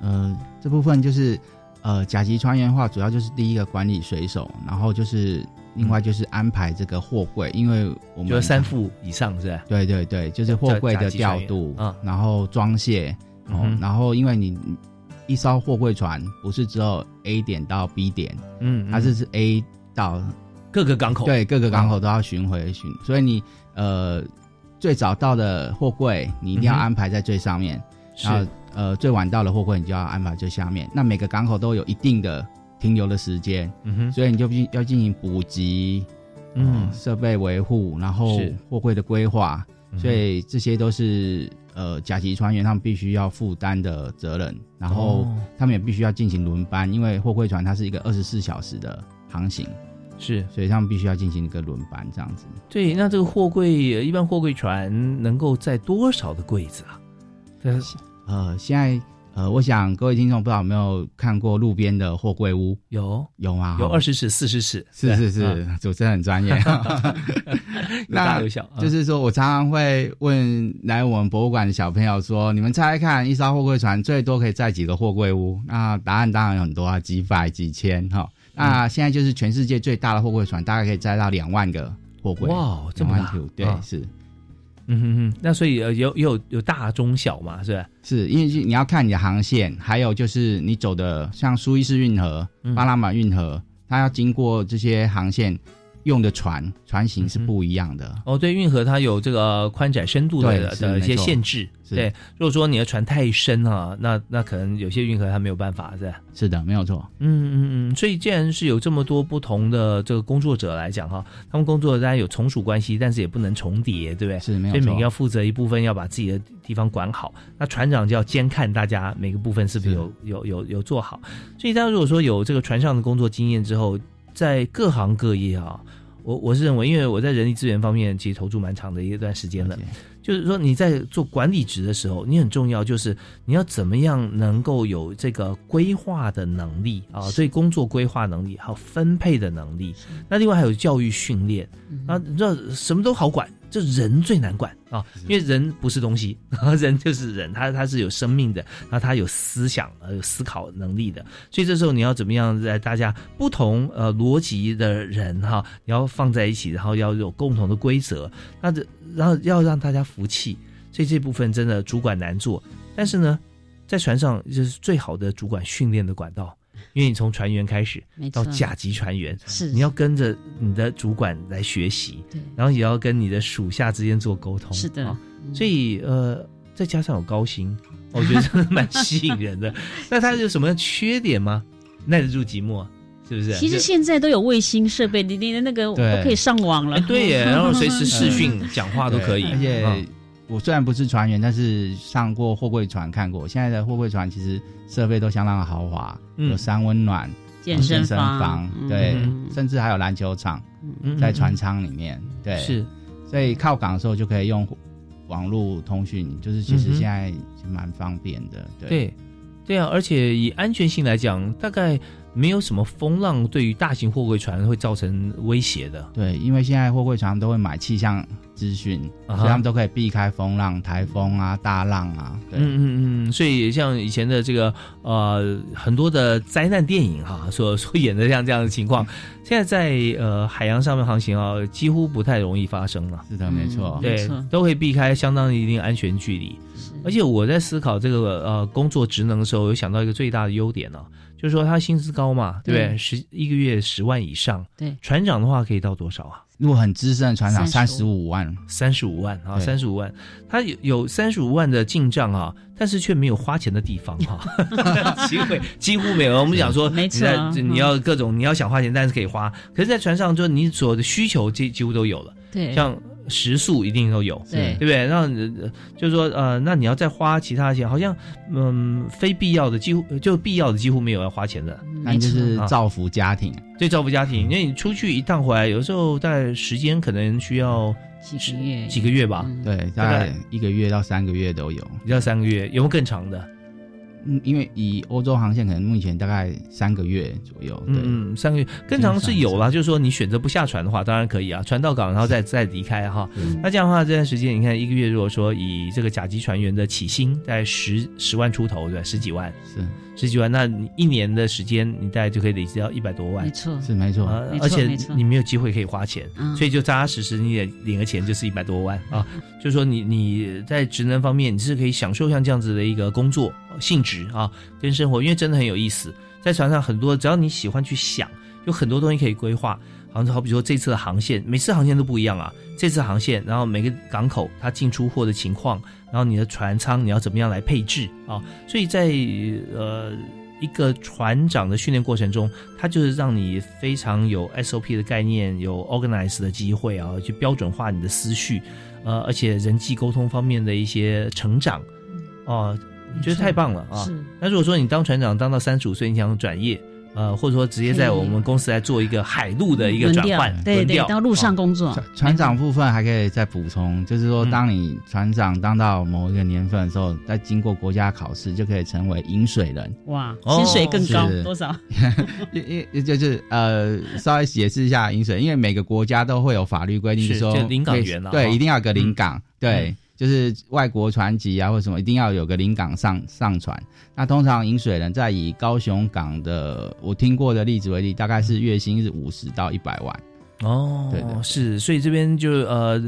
嗯，这部分就是呃甲级船员的话，主要就是第一个管理水手，然后就是另外就是安排这个货柜，因为我们就三副以上是吧？对对对，就是货柜的调度，嗯，然后装卸，嗯，然后因为你。一艘货柜船不是只有 A 点到 B 点，嗯，它是是 A 到各个港口，对，各个港口。都要巡回巡，所以你呃最早到的货柜你一定要安排在最上面，然后呃最晚到的货柜你就要安排最下面。那每个港口都有一定的停留的时间，嗯哼，所以你就必须要进行补给，嗯，设备维护，然后货柜的规划，所以这些都是。呃，甲级船员他们必须要负担的责任，然后他们也必须要进行轮班，因为货柜船它是一个二十四小时的航行，是，所以他们必须要进行一个轮班这样子。对，那这个货柜一般货柜船能够载多少的柜子啊？呃，现在。呃，我想各位听众不知道有没有看过路边的货柜屋？有有吗？有二十尺、四十尺，是是是，主持人很专业。有大有小，就是说我常常会问来我们博物馆的小朋友说：“你们猜猜看，一艘货柜船最多可以载几个货柜屋？”那答案当然有很多啊，几百、几千哈。那现在就是全世界最大的货柜船，大概可以载到两万个货柜。哇，这么大！对，是。嗯哼哼，那所以呃有有有大中小嘛，是吧？是因为你要看你的航线，还有就是你走的像苏伊士运河、巴拿马运河，它要经过这些航线用的船船型是不一样的。哦，对，运河它有这个宽窄深度的的一些限制。对，如果说你的船太深啊，那那可能有些运河它没有办法，是吧？是的，没有错。嗯嗯嗯，所以既然是有这么多不同的这个工作者来讲哈，他们工作当然有从属关系，但是也不能重叠，对不对？是没有错所以每个要负责一部分，要把自己的地方管好。那船长就要监看大家每个部分是不是有有有有做好。所以大家如果说有这个船上的工作经验之后，在各行各业啊，我我是认为，因为我在人力资源方面其实投注蛮长的一段时间了。就是说你在做管理职的时候，你很重要，就是你要怎么样能够有这个规划的能力啊，对工作规划能力，还有分配的能力。那另外还有教育训练。啊，你知道什么都好管，这人最难管啊，因为人不是东西，人就是人，他他是有生命的，然后他有思想呃有思考能力的，所以这时候你要怎么样在大家不同呃逻辑的人哈，你要放在一起，然后要有共同的规则，那这然后要让大家服气，所以这部分真的主管难做，但是呢，在船上就是最好的主管训练的管道。因为你从船员开始到甲级船员，是你要跟着你的主管来学习，对然后也要跟你的属下之间做沟通，是的啊所以呃，再加上有高薪，我觉得真的蛮吸引人的。那它有什么缺点吗？耐得住寂寞，是不是？其实就现在都有卫星设备，你你的那个都可以上网了。哎对耶，然后随时视讯讲话都可以，而且嗯我虽然不是船员，但是上过货柜船看过。现在的货柜船其实设备都相当的豪华，嗯有三温暖、健身身房对嗯，甚至还有篮球场嗯在船舱里面。对，是，所以靠港的时候就可以用网络通讯，就是其实现在是蛮方便的。对，对，对啊，而且以安全性来讲，大概没有什么风浪对于大型货柜船会造成威胁的。对，因为现在货柜船都会买气象资讯，啊所以他们都可以避开风浪、台风啊、大浪啊。对，嗯嗯嗯，所以像以前的这个呃很多的灾难电影哈、所 所演的像这样的情况，现在在呃海洋上面航行啊，几乎不太容易发生了。是的，没错。对，都会避开相当一定安全距离。而且我在思考这个呃工作职能的时候，有想到一个最大的优点呢、就是说他薪资高嘛，对不对？对十一个月十万以上，对船长的话可以到多少啊？如果很资深的船长，三十五。万，三十五万啊，三十五万，他有有三十五万的进账啊，但是却没有花钱的地方哈、机会几乎没有。我们讲说，没错。你在你要各种你要想花钱，但是可以花，可是，在船上就你所有的需求几几乎都有了，对，像食宿一定都有，对对不对？那呃就是说呃，那你要再花其他的钱，好像嗯非必要的几乎就必要的几乎没有要花钱的，那就是啊造福家庭。对造福家庭，因为你出去一趟回来，有时候大概时间可能需要几个月，几个月吧，对，大概一个月到三个月都有。要三个月，有没有更长的？嗯，因为以欧洲航线，可能目前大概三个月左右。对，嗯，三个月。更长是有啦，就是说你选择不下船的话，当然可以啊，船到港然后再再离开哈。那这样的话，这段时间你看一个月，如果说以这个甲级船员的起薪在十十万出头，对，十几万，是十几万，那你一年的时间，你大概就可以累积到一百多万没。错，是没错。呃而且你没有机会可以花钱，嗯所以就扎扎实实你也领个钱就是一百多万啊。就是说你你在职能方面你是可以享受像这样子的一个工作呃性质啊，跟生活，因为真的很有意思。在船上很多，只要你喜欢去想，有很多东西可以规划。好像好比说这次的航线，每次航线都不一样啊。这次航线，然后每个港口它进出货的情况，然后你的船舱你要怎么样来配置啊？所以在呃一个船长的训练过程中，它就是让你非常有 SOP 的概念，有 organize 的机会啊，去标准化你的思绪，呃，而且人际沟通方面的一些成长，哦、我觉得太棒了啊！是那如果说你当船长当到三十五岁，你想转业，呃，或者说直接在我们公司来做一个海陆的一个转换，对对，到陆上哦工作船，船长部分还可以再补充，就是说，嗯当你船长当到某一个年份的时候，再经过国家考试，就可以成为饮水人。哇，哦薪水更高是多少？因因因就是呃，稍微解释一下饮水，因为每个国家都会有法律规定，是说就临港员啊对，一定要有个临港，对嗯。就是外国船籍啊，或者什么，一定要有个临港上上船。那通常引水人在以高雄港的我听过的例子为例，大概是月薪是五十到一百万。哦，对对对是，所以这边就呃，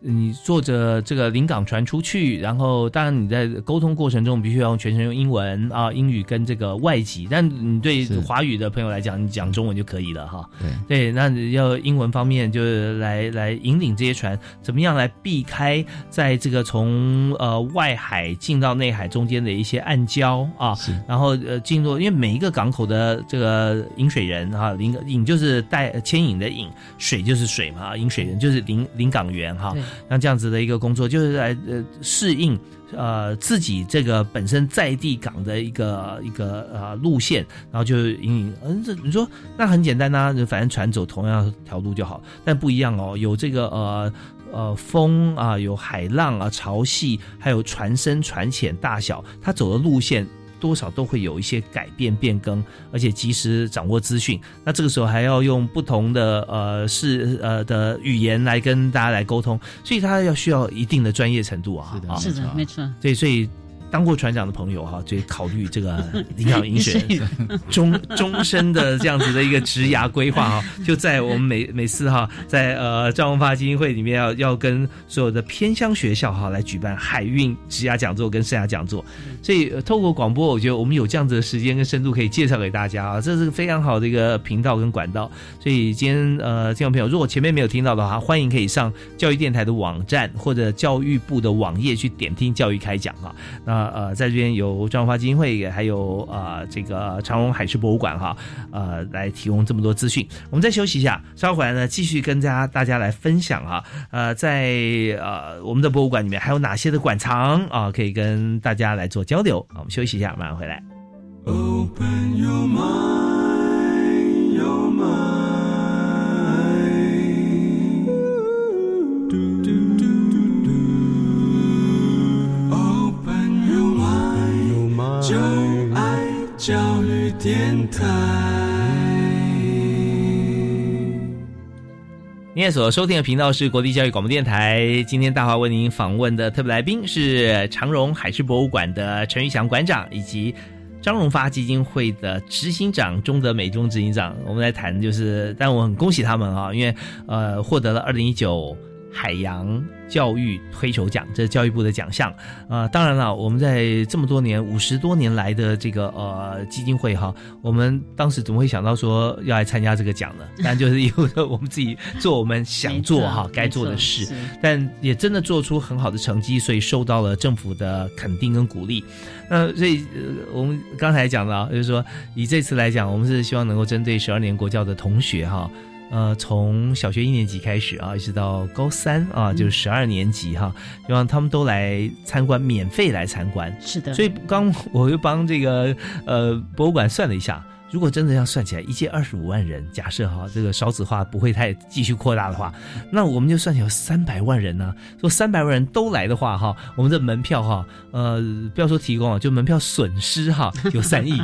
你坐着这个临港船出去，然后当然你在沟通过程中必须要用全程用英文啊，英语跟这个外籍，但你对华语的朋友来讲，你讲中文就可以了哈。对对，那要英文方面就是来来引领这些船，怎么样来避开在这个从呃外海进到内海中间的一些暗礁啊，然后呃进入，因为每一个港口的这个引水人哈，引引就是带牵引的引，水就是水嘛，引水人就是临临港员哈。像这样子的一个工作，就是来呃适应呃自己这个本身在地港的一个一个呃路线，然后就引引嗯这你说那很简单呐，反正船走同样条路就好，但不一样哦，有这个呃呃风啊，有海浪啊，潮汐，还有船深船浅大小，它走的路线。多少都会有一些改变变更，而且及时掌握资讯。那这个时候还要用不同的呃是呃的语言来跟大家来沟通，所以他要需要一定的专业程度啊。是的，是的，没错。对，所以。当过船长的朋友哈，就考虑这个 领养饮水终终身的这样子的一个职涯规划哈，就在我们每每次哈，在呃赵文发基金会里面要要跟所有的偏乡学校哈来举办海运职涯讲座跟生涯讲座，所以透过广播，我觉得我们有这样子的时间跟深度可以介绍给大家啊，这是非常好的一个频道跟管道。所以今天呃听众朋友，如果前面没有听到的话，欢迎可以上教育电台的网站或者教育部的网页去点听教育开讲啊。那呃，在这边有张发基金会，还有呃这个长荣海事博物馆哈，呃，来提供这么多资讯。我们再休息一下，稍后回来呢，继续跟大家大家来分享哈。呃，在呃我们的博物馆里面还有哪些的馆藏啊，可以跟大家来做交流。我们休息一下，马上回来。Open your mind, your mind. 台。您所收听的频道是国立教育广播电台。今天大华为您访问的特别来宾是长荣海事博物馆的陈玉祥馆长，以及张荣发基金会的执行长钟德美钟执行长。我们来谈，就是，但我很恭喜他们啊，因为呃，获得了二零一九。海洋教育推手奖，这是教育部的奖项啊。当然了，我们在这么多年、五十多年来的这个呃基金会哈，我们当时怎么会想到说要来参加这个奖呢？但就是因为我们自己做我们想做哈该做的事，但也真的做出很好的成绩，所以受到了政府的肯定跟鼓励。那所以我们刚才讲了，就是说以这次来讲，我们是希望能够针对十二年国教的同学哈。呃，从小学一年级开始啊，一直到高三啊，就是十二年级哈，希望他们都来参观，免费来参观。是的，所以刚我又帮这个呃博物馆算了一下。如果真的要算起来，一届二十五万人，假设哈这个少子化不会太继续扩大的话，那我们就算起有三百万人呢。说三百万人都来的话哈，我们的门票哈，呃，不要说提供啊，就门票损失哈 有三亿，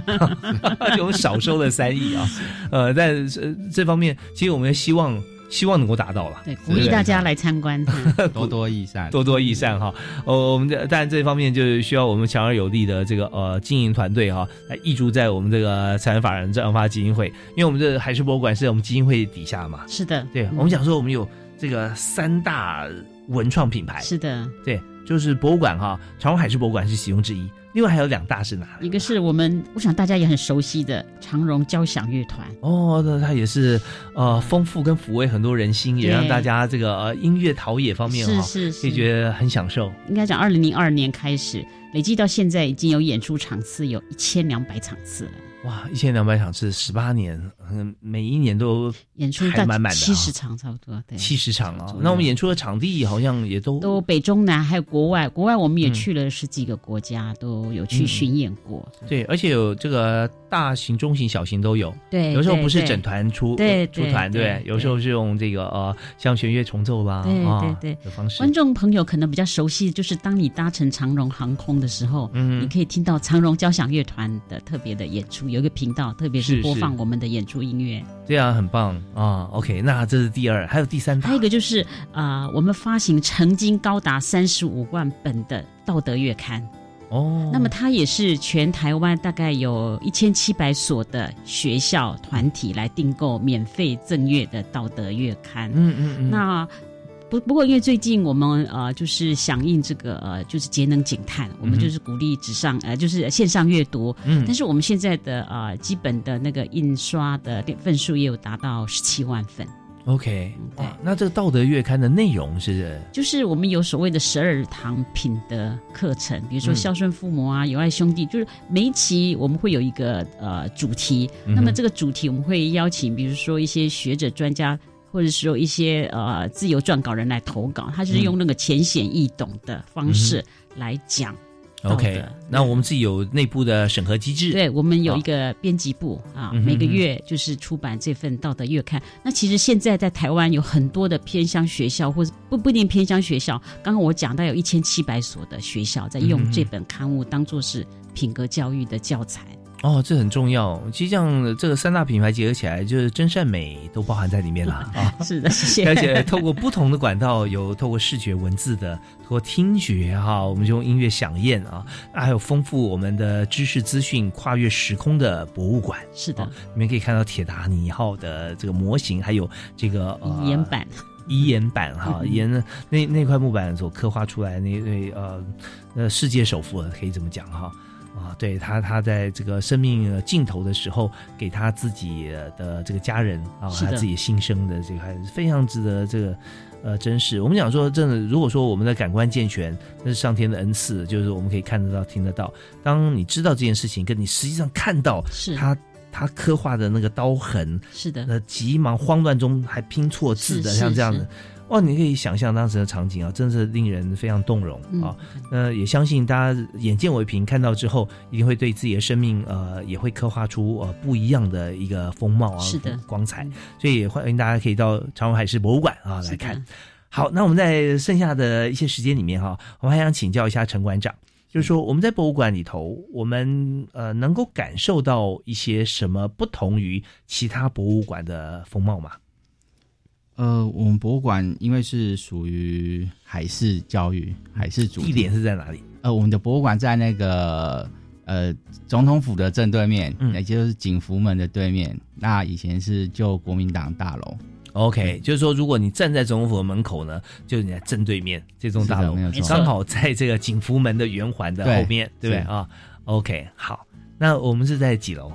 就我们少收了三亿啊。呃，但这方面其实我们也希望。希望能够达到了，对，鼓励大家来参观，多多益善，多多益善哈。哦，我们这但这方面就是需要我们强而有力的这个呃经营团队哈，来挹注在我们这个财产法人正发基金会，因为我们这海事博物馆是在我们基金会底下嘛。是的，对，我们讲说我们有这个三大文创品牌。是的，对，就是博物馆哈，长荣海事博物馆是其中之一。另外还有两大是哪？一个是我们，我想大家也很熟悉的长荣交响乐团。哦，那它也是呃丰富跟抚慰很多人心，也让大家这个呃音乐陶冶方面哈，是是，可以觉得很享受。应该讲，二零零二年开始累计到现在，已经有演出场次有一千两百场次了。哇，一千两百场是，十八年，嗯，每一年都演出还满满的，七十场差不多，对，七十场啊。那我们演出的场地好像也都都北中南，还有国外，国外我们也去了十几个国家，都有去巡演过。对，而且有这个大型、中型、小型都有。对，有时候不是整团出，对出团，对，有时候是用这个呃，像弦乐重奏啦，对对对的方式。观众朋友可能比较熟悉，就是当你搭乘长荣航空的时候，嗯，你可以听到长荣交响乐团的特别的演出，有一个频道特别。是播放我们的演出音乐，对啊，很棒啊。OK，那这是第二，还有第三，还有一个就是啊，我们发行曾经高达三十五万本的《道德月刊》哦。那么它也是全台湾大概有一千七百所的学校团体来订购免费赠阅的《道德月刊》。嗯嗯嗯。那不不过因为最近我们呃就是响应这个呃就是节能减碳，我们就是鼓励纸上呃就是线上阅读，嗯但是我们现在的呃基本的那个印刷的份数也有达到十七万份。OK，那这个道德月刊的内容是？就是我们有所谓的十二堂品德课程，比如说嗯。孝顺父母啊，友爱兄弟，就是每一期我们会有一个呃主题，嗯那么这个主题我们会邀请，比如说一些学者专家。或者是说一些呃自由撰稿人来投稿，他就是用那个浅显易懂的方式来讲。OK。那我们自己有内部的审核机制，对，我们有一个编辑部啊，每个月就是出版这份道德月刊。那其实现在在台湾有很多的偏乡学校，或者不不一定偏乡学校，刚刚我讲到有一千七百所的学校在用这本刊物当做是品格教育的教材。哦，这很重要。其实这样，这个三大品牌结合起来，就是真善美都包含在里面了 啊。是的，谢谢。而且透过不同的管道，有透过视觉文字的，透过听觉哈，我们就用音乐响宴啊，还有丰富我们的知识资讯、跨越时空的博物馆。是的，你们可以看到铁达尼号的这个模型，还有这个呃遗言版。遗言板哈，嗯遗言那那块木板所刻画出来那那呃呃世界首富可以这么讲哈啊，对他他在这个生命呃尽头的时候，给他自己的这个家人啊，他自己新生的这个还是非常值得这个。呃，真是我们讲说，真的，如果说我们的感官健全，那是上天的恩赐，就是我们可以看得到、听得到。当你知道这件事情，跟你实际上看到是他他刻画的那个刀痕，是的，呃，急忙慌乱中还拼错字的，像这样的是，哇，你可以想象当时的场景啊，真是令人非常动容嗯啊。那也相信大家眼见为凭，看到之后一定会对自己的生命呃，也会刻画出呃不一样的一个风貌啊，是的光彩。所以也欢迎大家可以到长荣海事博物馆啊来看。好，那我们在剩下的一些时间里面哈、我们还想请教一下陈馆长，就是说我们在博物馆里头，我们呃能够感受到一些什么不同于其他博物馆的风貌吗？呃，我们博物馆因为是属于海事教育、海事主地点是在哪里？呃，我们的博物馆在那个呃总统府的正对面，嗯也就是景福门的对面。那以前是旧国民党大楼，OK，就是说，如果你站在总统府的门口呢，就是你在正对面这栋大楼是的没有，错刚好在这个景福门的圆环的后面，对不对啊？OK，好，那我们是在几楼？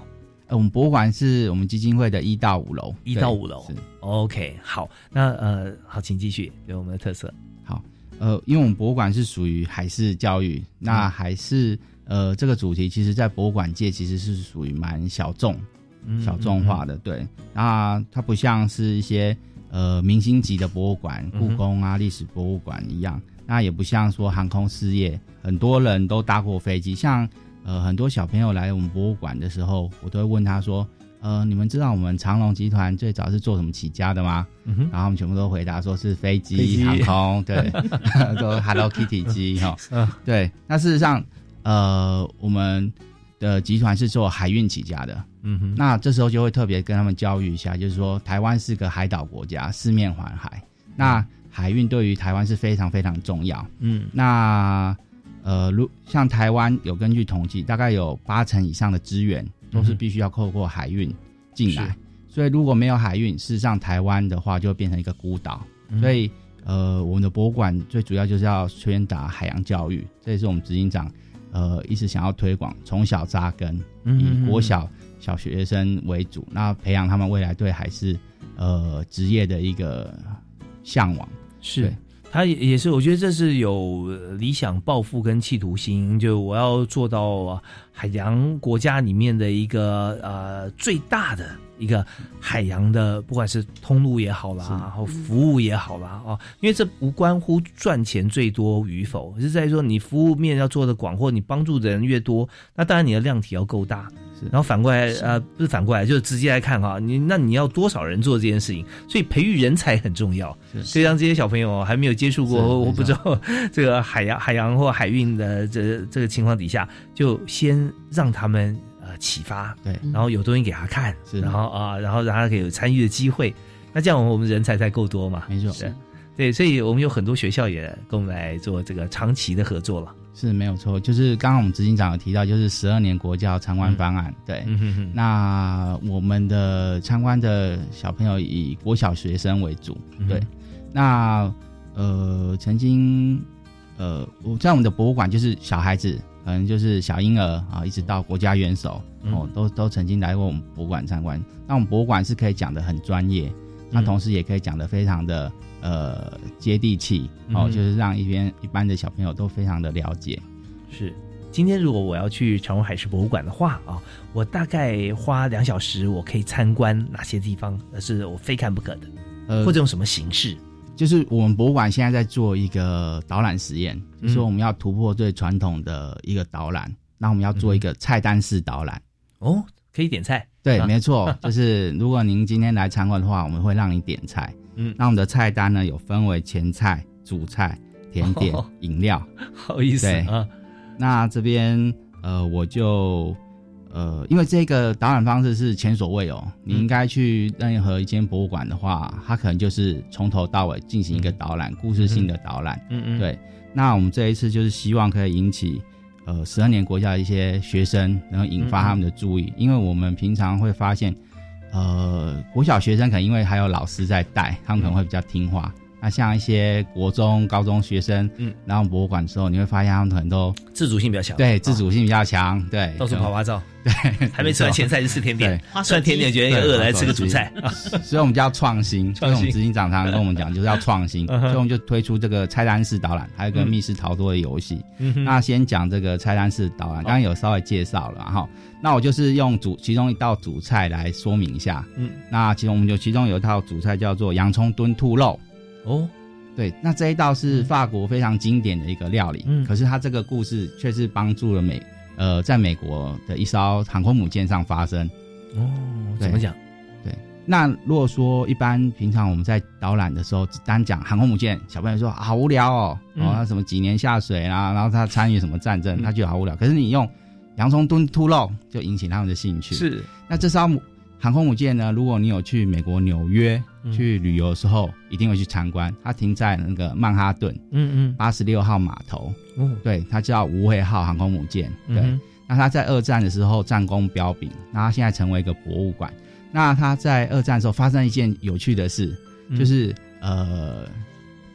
呃，我们博物馆是我们基金会的一到五楼，一到五楼是。OK，好，那呃，好，请继续有我们的特色。好，呃，因为我们博物馆是属于海事教育，那嗯海事呃这个主题，其实在博物馆界其实是属于蛮小众、嗯小众化的，对。那它不像是一些呃明星级的博物馆，故宫啊、历史博物馆一样，那也不像说航空事业，很多人都搭过飞机，像呃很多小朋友来我们博物馆的时候，我都会问他说。呃，你们知道我们长隆集团最早是做什么起家的吗？嗯，然后他们全部都回答说是飞机、航空，对，都 Hello Kitty 机 哈。嗯对，那事实上，呃，我们的集团是做海运起家的。嗯哼，那这时候就会特别跟他们教育一下，就是说台湾是个海岛国家，四面环海，那海运对于台湾是非常非常重要。嗯那呃，如像台湾有根据统计，大概有八成以上的资源都是必须要透过海运进来，是所以如果没有海运，事实上台湾的话就会变成一个孤岛。嗯所以呃，我们的博物馆最主要就是要宣达海洋教育，这也是我们执行长呃一直想要推广，从小扎根，嗯以国小小学生为主，那培养他们未来对海事呃职业的一个向往。是对。他也也是，我觉得这是有理想抱负跟企图心，就我要做到海洋国家里面的一个呃最大的一个海洋的，不管是通路也好啦，然后服务也好啦，哦，因为这无关乎赚钱最多与否，是在于说你服务面要做的广，或你帮助的人越多，那当然你的量体要够大。然后反过来，呃，不是反过来，就是直接来看哈，你那你要多少人做这件事情？所以培育人才很重要。所以让这些小朋友还没有接触过，我不知道这个海洋、海 洋或海运的这这个情况底下，就先让他们呃启发，对，然后有东西给他看，是然后啊，然后让他可以有参与的机会。那这样我们人才才够多嘛？没错，对对，所以我们有很多学校也跟我们来做这个长期的合作了。是没有错，就是刚刚我们执行长有提到，就是十二年国教参观方案，对，嗯哼哼。那我们的参观的小朋友以国小学生为主，嗯对，那呃，曾经呃，我在我们的博物馆，就是小孩子，可能就是小婴儿啊，一直到国家元首哦，都都曾经来过我们博物馆参观。那我们博物馆是可以讲的很专业，那同时也可以讲的非常的呃接地气哦，嗯就是让一边一般的小朋友都非常的了解。是。今天如果我要去长荣海事博物馆的话啊，我大概花两小时，我可以参观哪些地方？而是我非看不可的，呃或者用什么形式？就是我们博物馆现在在做一个导览实验，嗯就是说我们要突破最传统的一个导览，那我们要做一个菜单式导览。哦，可以点菜。对，啊没错，就是如果您今天来参观的话，我们会让你点菜。嗯那我们的菜单呢有分为前菜、主菜、甜点、哦饮料。好意思啊。那这边呃，我就呃，因为这个导览方式是前所未有，你应该去任何一间博物馆的话，它可能就是从头到尾进行一个导览，故事性的导览。嗯嗯，对，那我们这一次就是希望可以引起呃十二年国家的一些学生，然后引发他们的注意，因为我们平常会发现，呃，国小学生可能因为还有老师在带，他们可能会比较听话。那像一些国中、高中学生，嗯，然后博物馆的时候，你会发现他们可能都自主性比较强，对，自主性比较强，对，到处可能拍拍照，对，还没吃完前菜就吃甜点，对。吃完甜点觉得饿了，来吃个主菜。所以我们就要创新。所以我们执行长常常跟我们讲，就是要创新，所以我们就推出这个菜单式导览，还有一个嗯。密室逃脱的游戏。那先讲这个菜单式导览，刚刚有稍微介绍了哈。那我就是用主其中一道主菜来说明一下。嗯，那其中我们就其中有一道主菜叫做洋葱炖兔肉。哦，对，那这一道是法国非常经典的一个料理。嗯可是它这个故事却是帮助了美呃，在美国的一艘航空母舰上发生。哦，怎么讲？对，那如果说一般平常我们在导览的时候，只单讲航空母舰，小朋友说、啊好无聊哦，嗯哦，他什么几年下水啊，然后他参与什么战争，他觉得好无聊。可是你用洋葱炖兔肉，就引起他们的兴趣。是，那这艘母航空母舰呢，如果你有去美国纽约嗯去旅游的时候，一定会去参观。它停在那个曼哈顿嗯嗯，八十六号码头，哦，对，它叫无畏号航空母舰。对，嗯那它在二战的时候战功彪炳，那它现在成为一个博物馆。那它在二战的时候发生一件有趣的事，嗯就是呃，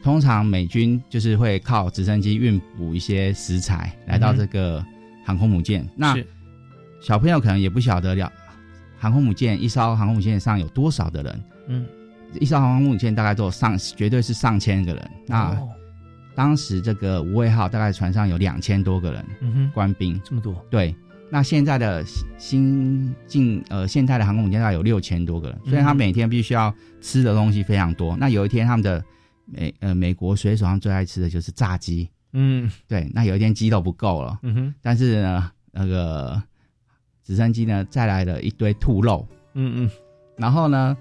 通常美军就是会靠直升机运补一些食材来到这个航空母舰。那小朋友可能也不晓得了，航空母舰一艘航空母舰上有多少的人？嗯，一艘航空母舰大概都有上，绝对是上千个人。那、哦。当时这个无畏号大概船上有两千多个人，嗯哼，官兵。这么多，对。那现在的新新进呃现代的航空母舰大概有六千多个人，所以他嗯每天必须要吃的东西非常多。那有一天他们的美呃美国水手他们最爱吃的就是炸鸡，嗯。对。那有一天鸡都不够了，嗯哼，但是呢那个直升机呢再来了一堆兔肉，嗯嗯，然后呢，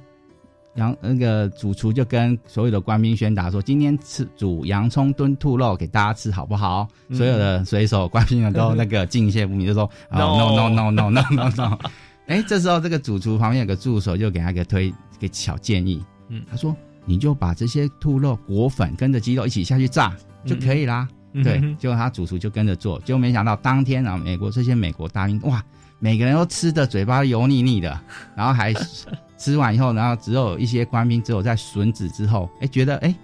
洋那个主厨就跟所有的官兵宣达说，今天吃煮洋葱炖兔肉给大家吃好不好？嗯所有的水手官兵们都那个敬谢不敏，就说啊 no no no no no no no。哎，这时候这个主厨旁边有个助手就给他一个推一个小建议，嗯他说你就把这些兔肉裹粉跟着鸡肉一起下去炸就可以啦。对嗯哼，结果他主厨就跟着做，结果没想到当天啊，美国这些美国大兵哇，每个人都吃的嘴巴油腻腻的，然后还吃完以后，然后只有一些官兵只有在吮指之后，哎，觉得哎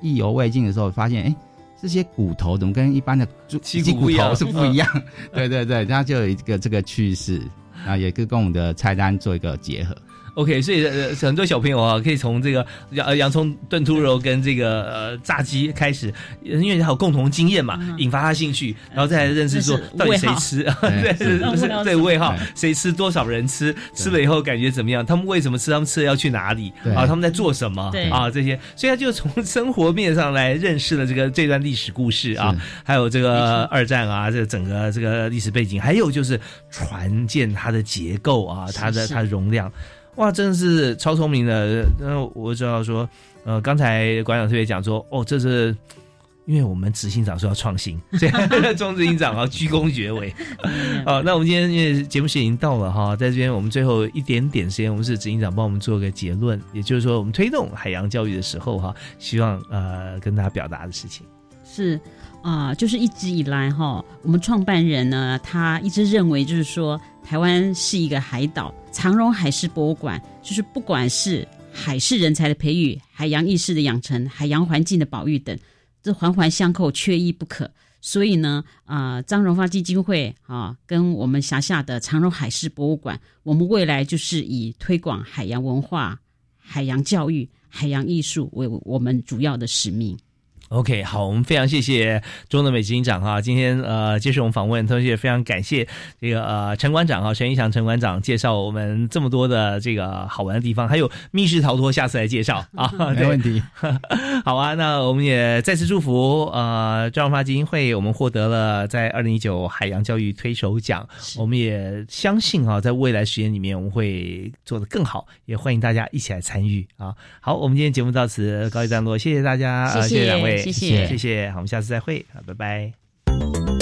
意犹未尽的时候，发现哎这些骨头怎么跟一般的猪鸡骨头是不一样？对对 对，然后就有一个这个趣事，啊，也是跟我们的菜单做一个结合。OK，所以呃很多小朋友啊，可以从这个洋呃洋葱炖兔肉跟这个呃炸鸡开始，因为他有共同经验嘛，引发他兴趣，然后再来认识说到底谁吃，对对味好，谁吃多少人吃，吃了以后感觉怎么样，他们为什么吃，他们吃了要去哪里？对啊，他们在做什么对啊？这些，所以他就从生活面上来认识了这个这段历史故事啊是，还有这个二战啊，这个整个这个历史背景，还有就是船舰它的结构啊，它的是它的容量。哇，真的是超聪明的。那我知道说，呃，刚才馆长特别讲说，哦，这是因为我们执行长说要创新，所以钟执行长啊鞠躬绝尾。好，那我们今天因为节目时间已经到了哈，在这边我们最后一点点时间，我们是执行长帮我们做个结论，也就是说，我们推动海洋教育的时候哈，希望呃跟大家表达的事情。是啊、就是一直以来哈，我们创办人呢，他一直认为就是说，台湾是一个海岛，长荣海事博物馆就是不管是海事人才的培育、海洋意识的养成、海洋环境的保育等，这环环相扣，缺一不可。所以呢，啊、张荣发基金会啊，跟我们辖下的长荣海事博物馆，我们未来就是以推广海洋文化、海洋教育、海洋艺术为我们主要的使命。OK，好，我们非常谢谢中德美执行长哈，今天呃接受我们访问，同时也非常感谢这个呃陈馆长哈，陈一祥陈馆长介绍我们这么多的这个好玩的地方，还有密室逃脱，下次来介绍啊，没问题。好啊，那我们也再次祝福呃张荣发基金会，我们获得了在二零一九海洋教育推手奖，我们也相信啊，在未来时间里面我们会做得更好，也欢迎大家一起来参与啊。好，我们今天节目到此告一段落，谢谢大家，呃谢谢谢谢两位，谢谢，谢谢，好，我们下次再会，好，拜拜。